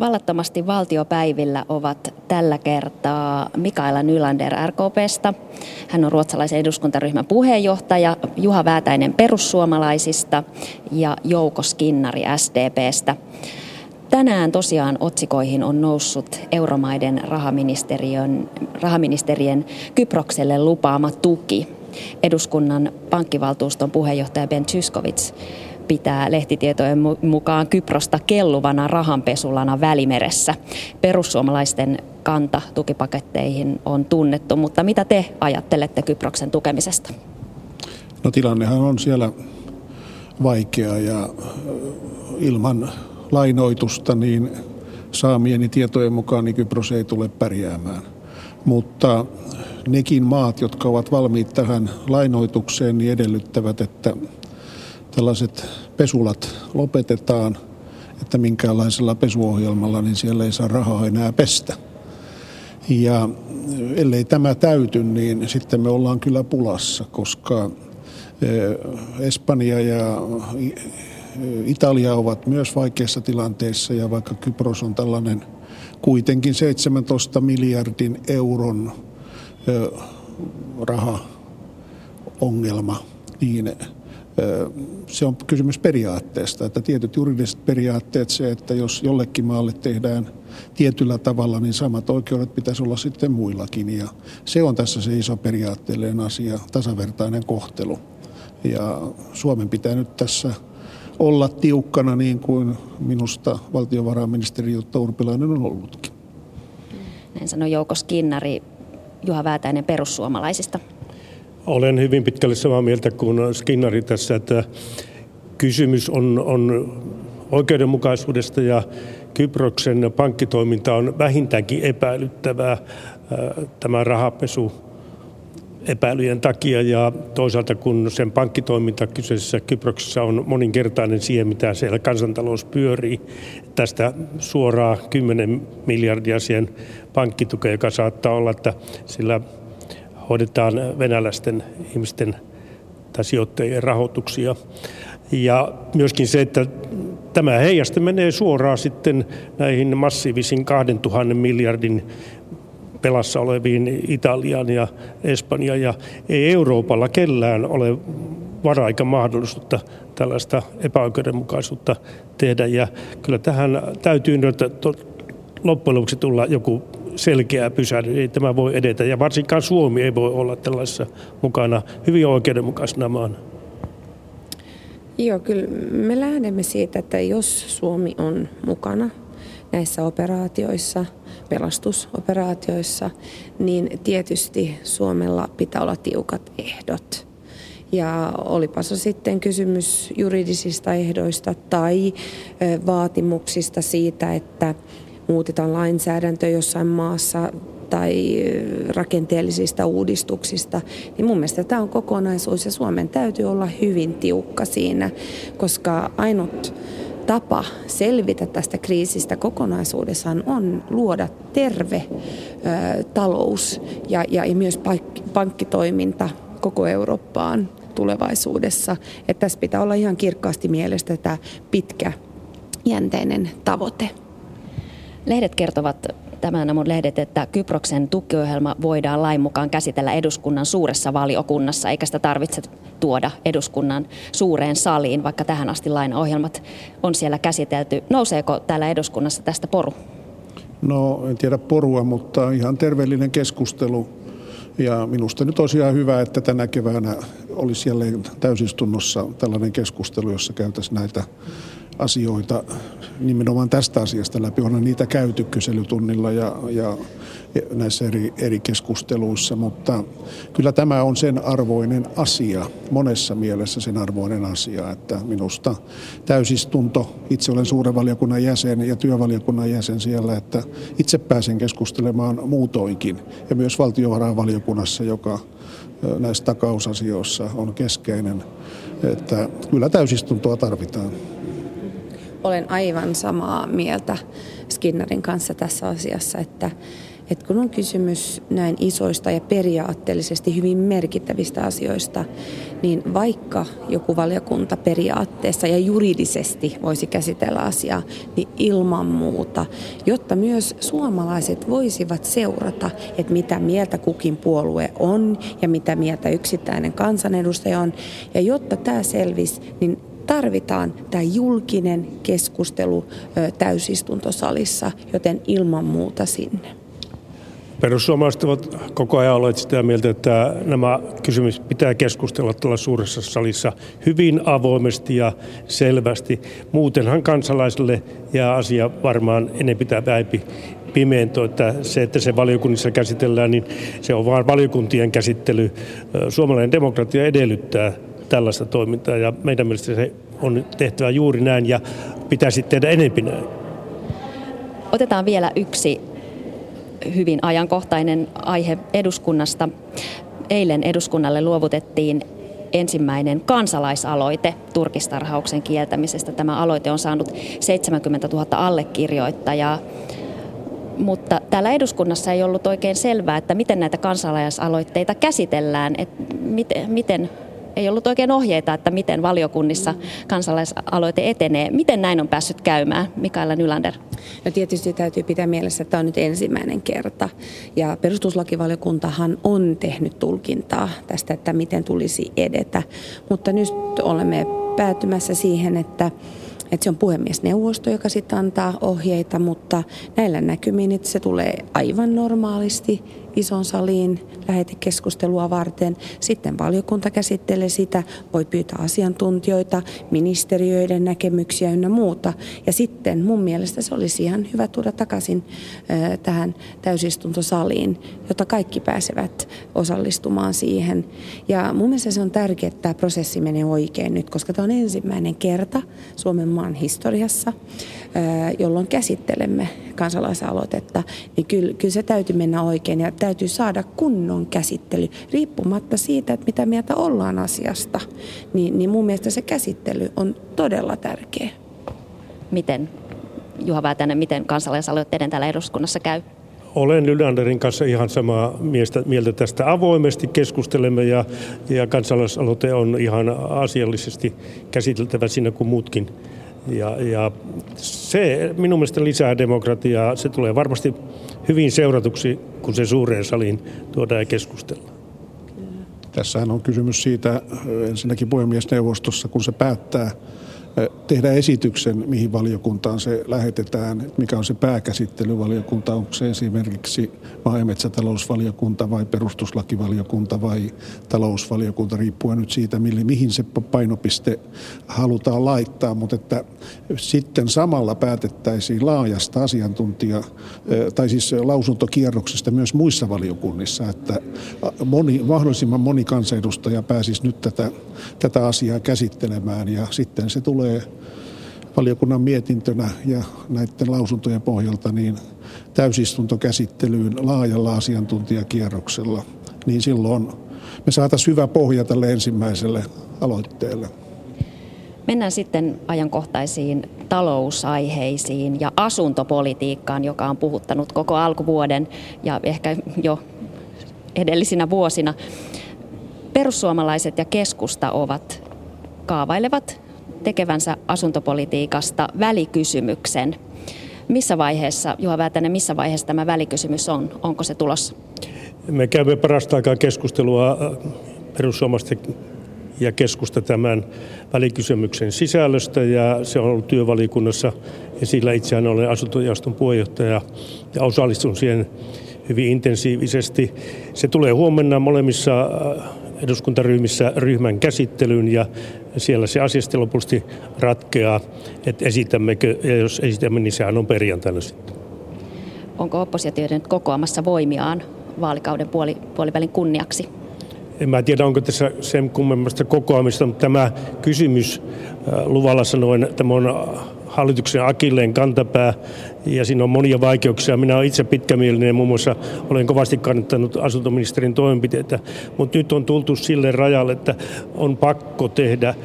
Vallattomasti valtiopäivillä ovat tällä kertaa Mikaela Nylander RKPstä. Hän on ruotsalaisen eduskuntaryhmän puheenjohtaja, Juha Väätäinen perussuomalaisista ja Jouko Skinnari SDPstä. Tänään tosiaan otsikoihin on noussut euromaiden rahaministeriön, rahaministerien Kyprokselle lupaama tuki. Eduskunnan pankkivaltuuston puheenjohtaja Ben Tyskovits pitää lehtitietojen mukaan Kyprosta kelluvana rahanpesulana välimeressä. Perussuomalaisten kanta tukipaketteihin on tunnettu, mutta mitä te ajattelette Kyproksen tukemisesta? No tilannehan on siellä vaikea ja ilman lainoitusta niin saamieni tietojen mukaan niin Kypros ei tule pärjäämään. Mutta nekin maat, jotka ovat valmiit tähän lainoitukseen, niin edellyttävät, että tällaiset pesulat lopetetaan, että minkäänlaisella pesuohjelmalla niin siellä ei saa rahaa enää pestä. Ja ellei tämä täyty, niin sitten me ollaan kyllä pulassa, koska eh, Espanja ja Italia ovat myös vaikeassa tilanteessa ja vaikka Kypros on tällainen kuitenkin 17 miljardin euron eh, rahaongelma, niin se on kysymys periaatteesta, että tietyt juridiset periaatteet, se, että jos jollekin maalle tehdään tietyllä tavalla, niin samat oikeudet pitäisi olla sitten muillakin. Ja se on tässä se iso periaatteellinen asia, tasavertainen kohtelu. Ja Suomen pitää nyt tässä olla tiukkana niin kuin minusta valtiovarainministeri Jutta Urpilainen on ollutkin. Näin sanoi Jouko Skinnari, Juha Väätäinen perussuomalaisista. Olen hyvin pitkälle samaa mieltä kuin Skinnari tässä, että kysymys on, on oikeudenmukaisuudesta ja Kyproksen pankkitoiminta on vähintäänkin epäilyttävää äh, tämä rahapesu epäilyjen takia ja toisaalta kun sen pankkitoiminta kyseisessä Kyproksessa on moninkertainen siihen, mitä siellä kansantalous pyörii. Tästä suoraa 10 miljardia siihen pankkitukeen, joka saattaa olla, että sillä hoidetaan venäläisten ihmisten tai sijoittajien rahoituksia. Ja myöskin se, että tämä heijasta menee suoraan sitten näihin massiivisiin 2000 miljardin pelassa oleviin Italian ja Espanja ja ei Euroopalla kellään ole varaa eikä mahdollisuutta tällaista epäoikeudenmukaisuutta tehdä. Ja kyllä tähän täytyy nyt loppujen lopuksi tulla joku selkeä pysähdy. Ei tämä voi edetä ja varsinkaan Suomi ei voi olla tällaisessa mukana hyvin oikeudenmukaisena maana. Joo, kyllä me lähdemme siitä, että jos Suomi on mukana näissä operaatioissa, pelastusoperaatioissa, niin tietysti Suomella pitää olla tiukat ehdot. Ja olipa se sitten kysymys juridisista ehdoista tai vaatimuksista siitä, että muutetaan lainsäädäntö jossain maassa tai rakenteellisista uudistuksista, niin mun mielestä tämä on kokonaisuus ja Suomen täytyy olla hyvin tiukka siinä, koska ainut tapa selvitä tästä kriisistä kokonaisuudessaan on luoda terve ö, talous ja, ja, ja myös pankkitoiminta koko Eurooppaan tulevaisuudessa. Että tässä pitää olla ihan kirkkaasti mielestä tämä pitkä jänteinen tavoite. Lehdet kertovat tämän aamun lehdet, että Kyproksen tukiohjelma voidaan lain mukaan käsitellä eduskunnan suuressa valiokunnassa, eikä sitä tarvitse tuoda eduskunnan suureen saliin, vaikka tähän asti lainaohjelmat on siellä käsitelty. Nouseeko täällä eduskunnassa tästä poru? No en tiedä porua, mutta ihan terveellinen keskustelu. Ja minusta nyt olisi ihan hyvä, että tänä keväänä olisi jälleen täysistunnossa tällainen keskustelu, jossa käytäisiin näitä asioita nimenomaan tästä asiasta läpi. Onhan niitä käyty kyselytunnilla ja, ja näissä eri, eri keskusteluissa, mutta kyllä tämä on sen arvoinen asia, monessa mielessä sen arvoinen asia, että minusta täysistunto, itse olen suuren valiokunnan jäsen ja työvaliokunnan jäsen siellä, että itse pääsen keskustelemaan muutoinkin ja myös valtiovarainvaliokunnassa, joka näissä takausasioissa on keskeinen, että kyllä täysistuntoa tarvitaan olen aivan samaa mieltä Skinnerin kanssa tässä asiassa, että, että kun on kysymys näin isoista ja periaatteellisesti hyvin merkittävistä asioista, niin vaikka joku valiokunta periaatteessa ja juridisesti voisi käsitellä asiaa, niin ilman muuta, jotta myös suomalaiset voisivat seurata, että mitä mieltä kukin puolue on ja mitä mieltä yksittäinen kansanedustaja on. Ja jotta tämä selvisi, niin tarvitaan tämä julkinen keskustelu täysistuntosalissa, joten ilman muuta sinne. Perussuomalaiset ovat koko ajan olleet sitä mieltä, että nämä kysymykset pitää keskustella tällä suuressa salissa hyvin avoimesti ja selvästi. Muutenhan kansalaisille jää asia varmaan ennen pitää väipi pimeento, että se, että se valiokunnissa käsitellään, niin se on vain valiokuntien käsittely. Suomalainen demokratia edellyttää tällaista toimintaa ja meidän mielestä se on tehtävä juuri näin ja pitäisi tehdä enempi näin. Otetaan vielä yksi hyvin ajankohtainen aihe eduskunnasta. Eilen eduskunnalle luovutettiin ensimmäinen kansalaisaloite turkistarhauksen kieltämisestä. Tämä aloite on saanut 70 000 allekirjoittajaa, mutta täällä eduskunnassa ei ollut oikein selvää, että miten näitä kansalaisaloitteita käsitellään, että miten, miten ei ollut oikein ohjeita, että miten valiokunnissa kansalaisaloite etenee. Miten näin on päässyt käymään, Mikaela Nylander? No tietysti täytyy pitää mielessä, että tämä on nyt ensimmäinen kerta. Ja perustuslakivaliokuntahan on tehnyt tulkintaa tästä, että miten tulisi edetä. Mutta nyt olemme päätymässä siihen, että että se on puhemiesneuvosto, joka sitten antaa ohjeita, mutta näillä näkymin, että se tulee aivan normaalisti ison saliin lähetekeskustelua varten. Sitten valiokunta käsittelee sitä, voi pyytää asiantuntijoita, ministeriöiden näkemyksiä ynnä muuta. Ja sitten mun mielestä se olisi ihan hyvä tuoda takaisin tähän täysistuntosaliin, jotta kaikki pääsevät osallistumaan siihen. Ja mun mielestä se on tärkeää, että tämä prosessi menee oikein nyt, koska tämä on ensimmäinen kerta Suomen maan historiassa, jolloin käsittelemme kansalaisaloitetta, niin kyllä, kyllä se täytyy mennä oikein ja täytyy saada kunnon käsittely, riippumatta siitä, että mitä mieltä ollaan asiasta. Niin, niin mun mielestä se käsittely on todella tärkeä. Miten, Juha Väätänen, miten kansalaisaloitteiden täällä eduskunnassa käy? Olen Ylanderin kanssa ihan samaa mieltä tästä. Avoimesti keskustelemme ja, ja kansalaisaloite on ihan asiallisesti käsiteltävä siinä kuin muutkin ja, ja se minun mielestä lisää demokratiaa. Se tulee varmasti hyvin seuratuksi, kun se suureen saliin tuodaan ja keskustellaan. Tässähän on kysymys siitä ensinnäkin puhemiesneuvostossa, kun se päättää tehdä esityksen, mihin valiokuntaan se lähetetään, mikä on se pääkäsittelyvaliokunta, onko se esimerkiksi maa- ja metsätalousvaliokunta vai perustuslakivaliokunta vai talousvaliokunta, riippuen nyt siitä, mihin se painopiste halutaan laittaa, mutta että sitten samalla päätettäisiin laajasta asiantuntija- tai siis lausuntokierroksesta myös muissa valiokunnissa, että moni, mahdollisimman moni kansanedustaja pääsisi nyt tätä, tätä asiaa käsittelemään ja sitten se tulee tulee valiokunnan mietintönä ja näiden lausuntojen pohjalta niin täysistuntokäsittelyyn laajalla asiantuntijakierroksella, niin silloin me saataisiin hyvä pohja tälle ensimmäiselle aloitteelle. Mennään sitten ajankohtaisiin talousaiheisiin ja asuntopolitiikkaan, joka on puhuttanut koko alkuvuoden ja ehkä jo edellisinä vuosina. Perussuomalaiset ja keskusta ovat kaavailevat tekevänsä asuntopolitiikasta välikysymyksen. Missä vaiheessa, Juha Väätänen, missä vaiheessa tämä välikysymys on? Onko se tulossa? Me käymme parasta aikaa keskustelua äh, perussuomalaisten ja keskusta tämän välikysymyksen sisällöstä ja se on ollut työvalikunnassa sillä Itsehän olen asuntojaoston puheenjohtaja ja osallistun siihen hyvin intensiivisesti. Se tulee huomenna molemmissa äh, eduskuntaryhmissä ryhmän käsittelyyn ja siellä se asiasta lopusti ratkeaa, että esitämmekö, ja jos esitämme, niin sehän on perjantaina sitten. Onko oppositio nyt kokoamassa voimiaan vaalikauden puoli, puolivälin kunniaksi? En mä tiedä, onko tässä sen kummemmasta kokoamista, mutta tämä kysymys äh, luvalla sanoen, tämä on hallituksen akilleen kantapää ja siinä on monia vaikeuksia. Minä olen itse pitkämielinen, muun muassa olen kovasti kannattanut asuntoministerin toimenpiteitä, mutta nyt on tultu sille rajalle, että on pakko tehdä äh,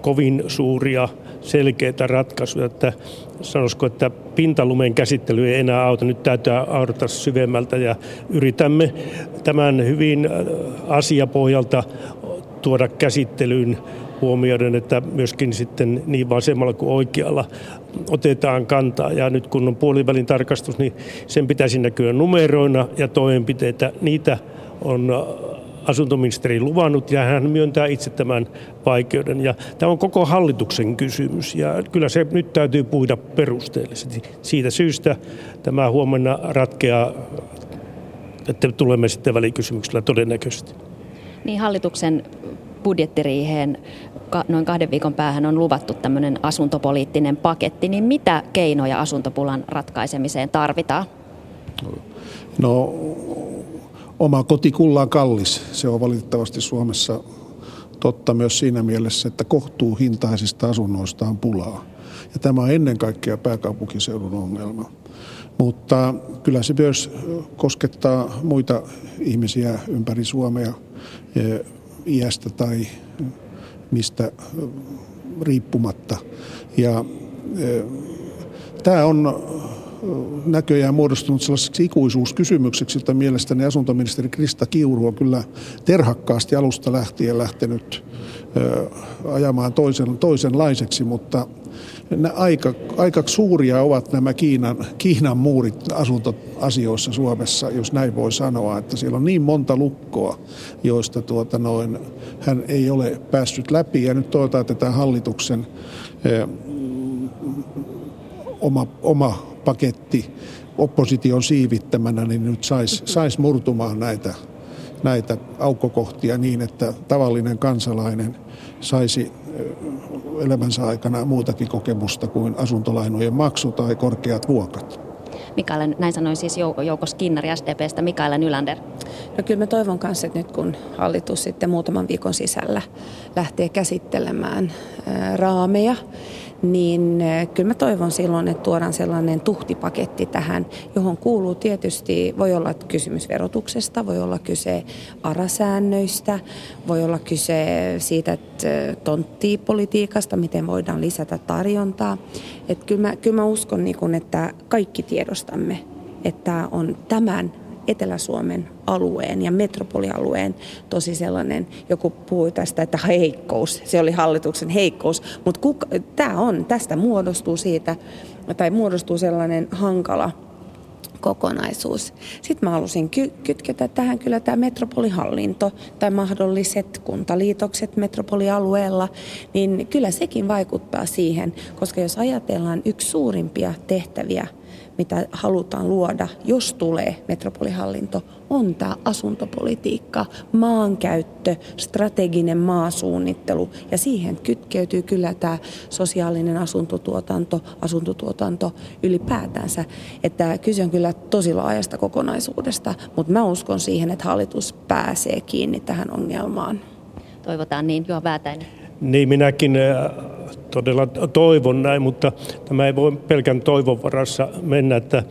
kovin suuria selkeitä ratkaisuja, että sanoisiko, että pintalumen käsittely ei enää auta, nyt täytyy audata syvemmältä ja yritämme tämän hyvin äh, asiapohjalta tuoda käsittelyyn huomioiden, että myöskin sitten niin vasemmalla kuin oikealla otetaan kantaa. Ja nyt kun on puolivälin tarkastus, niin sen pitäisi näkyä numeroina ja toimenpiteitä. Niitä on asuntoministeri luvannut ja hän myöntää itse tämän vaikeuden. Ja tämä on koko hallituksen kysymys ja kyllä se nyt täytyy puida perusteellisesti. Siitä syystä tämä huomenna ratkeaa, että tulemme sitten välikysymyksellä todennäköisesti. Niin hallituksen budjettiriiheen noin kahden viikon päähän on luvattu tämmöinen asuntopoliittinen paketti, niin mitä keinoja asuntopulan ratkaisemiseen tarvitaan? No oma koti kullaan kallis. Se on valitettavasti Suomessa totta myös siinä mielessä, että kohtuuhintaisista asunnoista on pulaa. Ja tämä on ennen kaikkea pääkaupunkiseudun ongelma. Mutta kyllä se myös koskettaa muita ihmisiä ympäri Suomea iästä tai mistä riippumatta. Ja tämä on näköjään muodostunut sellaiseksi ikuisuuskysymykseksi, jota mielestäni asuntoministeri Krista Kiuru on kyllä terhakkaasti alusta lähtien lähtenyt ajamaan toisen, toisenlaiseksi, mutta aika, aika suuria ovat nämä Kiinan, Kiinan muurit asuntoasioissa Suomessa, jos näin voi sanoa, että siellä on niin monta lukkoa, joista tuota noin, hän ei ole päässyt läpi. Ja nyt toivotaan, että tämä hallituksen oma, oma paketti opposition siivittämänä, niin nyt saisi sais murtumaan näitä, näitä aukkokohtia niin, että tavallinen kansalainen saisi elämänsä aikana muutakin kokemusta kuin asuntolainojen maksu tai korkeat vuokrat. Mikaela, näin sanoi siis Jouko Skinnari SDPstä, Mikaela Nylander. No kyllä mä toivon kanssa, että nyt kun hallitus sitten muutaman viikon sisällä lähtee käsittelemään raameja, niin kyllä mä toivon silloin, että tuodaan sellainen tuhtipaketti tähän, johon kuuluu tietysti, voi olla kysymys verotuksesta, voi olla kyse arasäännöistä, voi olla kyse siitä, että tonttipolitiikasta, miten voidaan lisätä tarjontaa. Että kyllä, mä, kyllä mä uskon, niin että kaikki tiedostamme, että on tämän Etelä-Suomen alueen ja metropolialueen tosi sellainen, joku puhui tästä, että heikkous, se oli hallituksen heikkous, mutta tämä on, tästä muodostuu siitä, tai muodostuu sellainen hankala kokonaisuus. Sitten mä halusin ky- kytketä tähän kyllä tämä metropolihallinto tai mahdolliset kuntaliitokset metropolialueella, niin kyllä sekin vaikuttaa siihen, koska jos ajatellaan yksi suurimpia tehtäviä mitä halutaan luoda, jos tulee metropolihallinto, on tämä asuntopolitiikka, maankäyttö, strateginen maasuunnittelu ja siihen kytkeytyy kyllä tämä sosiaalinen asuntotuotanto, asuntotuotanto ylipäätänsä. Että kyse on kyllä tosi laajasta kokonaisuudesta, mutta mä uskon siihen, että hallitus pääsee kiinni tähän ongelmaan. Toivotaan niin, Juha Väätäinen. Niin, minäkin äh, todella toivon näin, mutta tämä ei voi pelkän toivon varassa mennä, että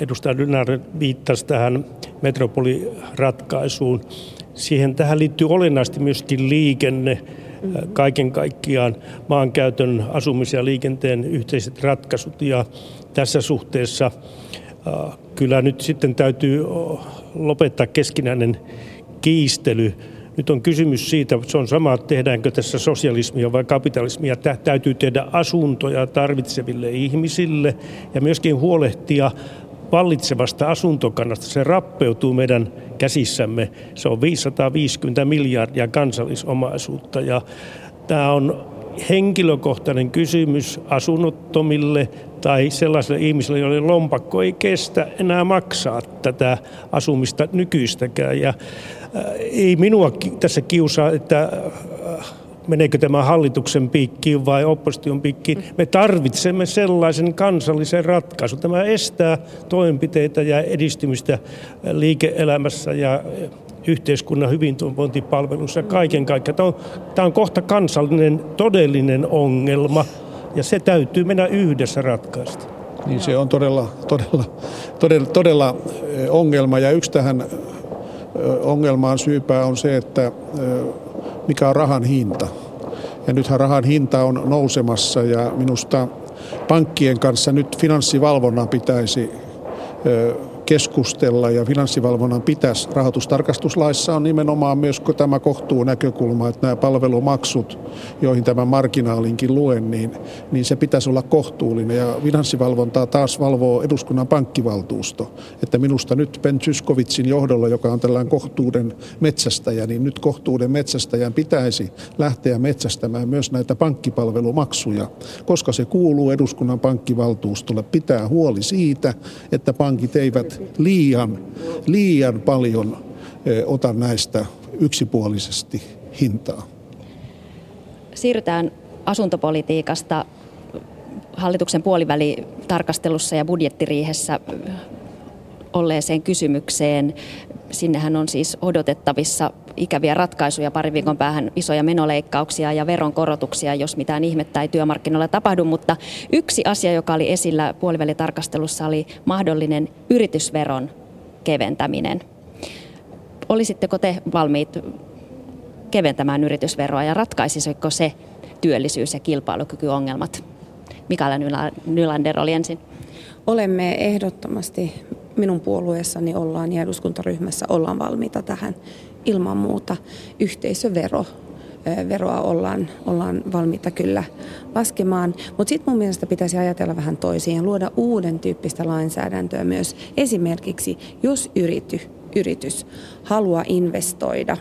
edustaja Dynär viittasi tähän metropoliratkaisuun. Siihen tähän liittyy olennaisesti myöskin liikenne, äh, kaiken kaikkiaan maankäytön, asumisen ja liikenteen yhteiset ratkaisut. Ja tässä suhteessa äh, kyllä nyt sitten täytyy lopettaa keskinäinen kiistely nyt on kysymys siitä, se on sama, tehdäänkö tässä sosialismia vai kapitalismia. Tämä täytyy tehdä asuntoja tarvitseville ihmisille ja myöskin huolehtia vallitsevasta asuntokannasta. Se rappeutuu meidän käsissämme. Se on 550 miljardia kansallisomaisuutta ja tämä on henkilökohtainen kysymys asunnottomille tai sellaisille ihmisille, joille lompakko ei kestä enää maksaa tätä asumista nykyistäkään. Ja Äh, ei minua tässä kiusaa, että äh, meneekö tämä hallituksen piikkiin vai opposition piikkiin. Me tarvitsemme sellaisen kansallisen ratkaisun. Tämä estää toimenpiteitä ja edistymistä liike-elämässä ja yhteiskunnan hyvinvointipalveluissa kaiken kaikkiaan. Tämä on, tämä on kohta kansallinen todellinen ongelma ja se täytyy mennä yhdessä ratkaista. Niin se on todella, todella, todella, todella ongelma ja yksi tähän ongelmaan syypää on se, että mikä on rahan hinta. Ja nythän rahan hinta on nousemassa ja minusta pankkien kanssa nyt finanssivalvonnan pitäisi keskustella ja finanssivalvonnan pitäisi. Rahoitustarkastuslaissa on nimenomaan myös tämä kohtuunäkökulma, että nämä palvelumaksut, joihin tämä marginaalinkin luen, niin, niin se pitäisi olla kohtuullinen. Ja finanssivalvontaa taas valvoo eduskunnan pankkivaltuusto. Että minusta nyt Ben Zyskovitsin johdolla, joka on tällainen kohtuuden metsästäjä, niin nyt kohtuuden metsästäjän pitäisi lähteä metsästämään myös näitä pankkipalvelumaksuja, koska se kuuluu eduskunnan pankkivaltuustolle. Pitää huoli siitä, että pankit eivät liian, liian paljon ota näistä yksipuolisesti hintaa. Siirrytään asuntopolitiikasta hallituksen puolivälitarkastelussa ja budjettiriihessä olleeseen kysymykseen. Sinnehän on siis odotettavissa ikäviä ratkaisuja pari viikon päähän, isoja menoleikkauksia ja veronkorotuksia, jos mitään ihmettä ei työmarkkinoilla tapahdu. Mutta yksi asia, joka oli esillä puolivälitarkastelussa, oli mahdollinen yritysveron keventäminen. Olisitteko te valmiit keventämään yritysveroa ja ratkaisisiko se työllisyys- ja kilpailukykyongelmat? Mikaela Nylander oli ensin. Olemme ehdottomasti minun puolueessani ollaan ja eduskuntaryhmässä ollaan valmiita tähän ilman muuta yhteisövero veroa ollaan, ollaan valmiita kyllä laskemaan. Mutta sitten mun mielestä pitäisi ajatella vähän toisiin ja luoda uuden tyyppistä lainsäädäntöä myös. Esimerkiksi jos yrity, yritys haluaa investoida,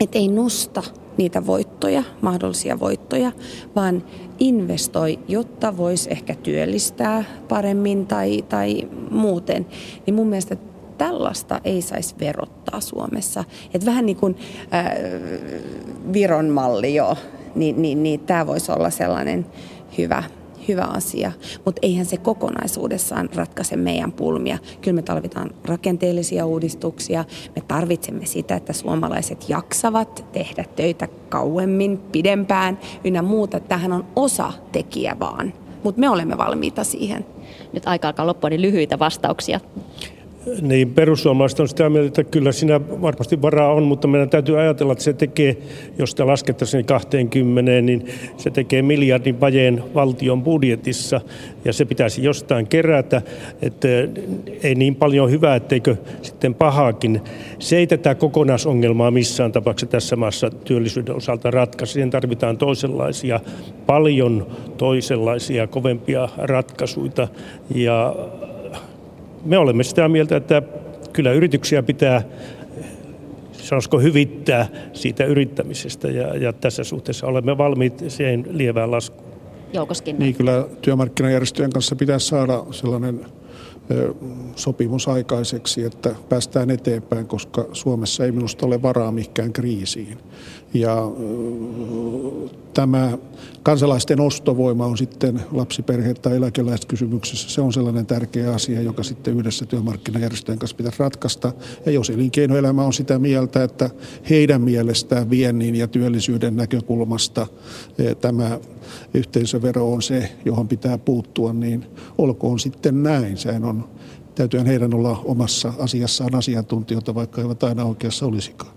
että ei nosta niitä voittoja, mahdollisia voittoja, vaan investoi, jotta voisi ehkä työllistää paremmin tai, tai muuten. Niin mun mielestä tällaista ei saisi verottaa Suomessa. Et vähän niin kuin äh, Viron malli jo, niin, niin, niin tämä voisi olla sellainen hyvä, hyvä asia. Mutta eihän se kokonaisuudessaan ratkaise meidän pulmia. Kyllä me tarvitaan rakenteellisia uudistuksia. Me tarvitsemme sitä, että suomalaiset jaksavat tehdä töitä kauemmin, pidempään ynnä muuta. Tähän on osa tekijä vaan. Mutta me olemme valmiita siihen. Nyt aika alkaa loppua, niin lyhyitä vastauksia. Niin perussuomalaiset on sitä mieltä, että kyllä siinä varmasti varaa on, mutta meidän täytyy ajatella, että se tekee, jos sitä laskettaisiin 20, niin se tekee miljardin vajeen valtion budjetissa ja se pitäisi jostain kerätä, että ei niin paljon hyvää, etteikö sitten pahaakin. Se ei tätä kokonaisongelmaa missään tapauksessa tässä maassa työllisyyden osalta ratkaisi. Siihen tarvitaan toisenlaisia, paljon toisenlaisia, kovempia ratkaisuja ja me olemme sitä mieltä, että kyllä yrityksiä pitää sanoisiko hyvittää siitä yrittämisestä ja, ja tässä suhteessa olemme valmiit siihen lievään laskuun. Joukoskin. Niin kyllä työmarkkinajärjestöjen kanssa pitäisi saada sellainen sopimus aikaiseksi, että päästään eteenpäin, koska Suomessa ei minusta ole varaa mihinkään kriisiin. Ja tämä kansalaisten ostovoima on sitten lapsiperheet tai eläkeläiskysymyksessä. Se on sellainen tärkeä asia, joka sitten yhdessä työmarkkinajärjestöjen kanssa pitäisi ratkaista. Ja jos elinkeinoelämä on sitä mieltä, että heidän mielestään viennin ja työllisyyden näkökulmasta tämä yhteisövero on se, johon pitää puuttua, niin olkoon sitten näin. Sehän on, täytyy heidän olla omassa asiassaan asiantuntijoita, vaikka eivät aina oikeassa olisikaan.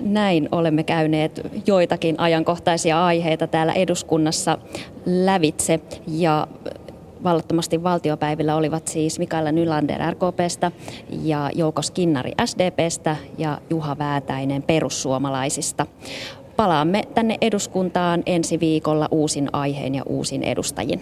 Näin olemme käyneet joitakin ajankohtaisia aiheita täällä eduskunnassa lävitse ja vallattomasti valtiopäivillä olivat siis Mikaela Nylander RKPstä ja Jouko Skinnari SDPstä ja Juha Väätäinen perussuomalaisista. Palaamme tänne eduskuntaan ensi viikolla uusin aiheen ja uusin edustajin.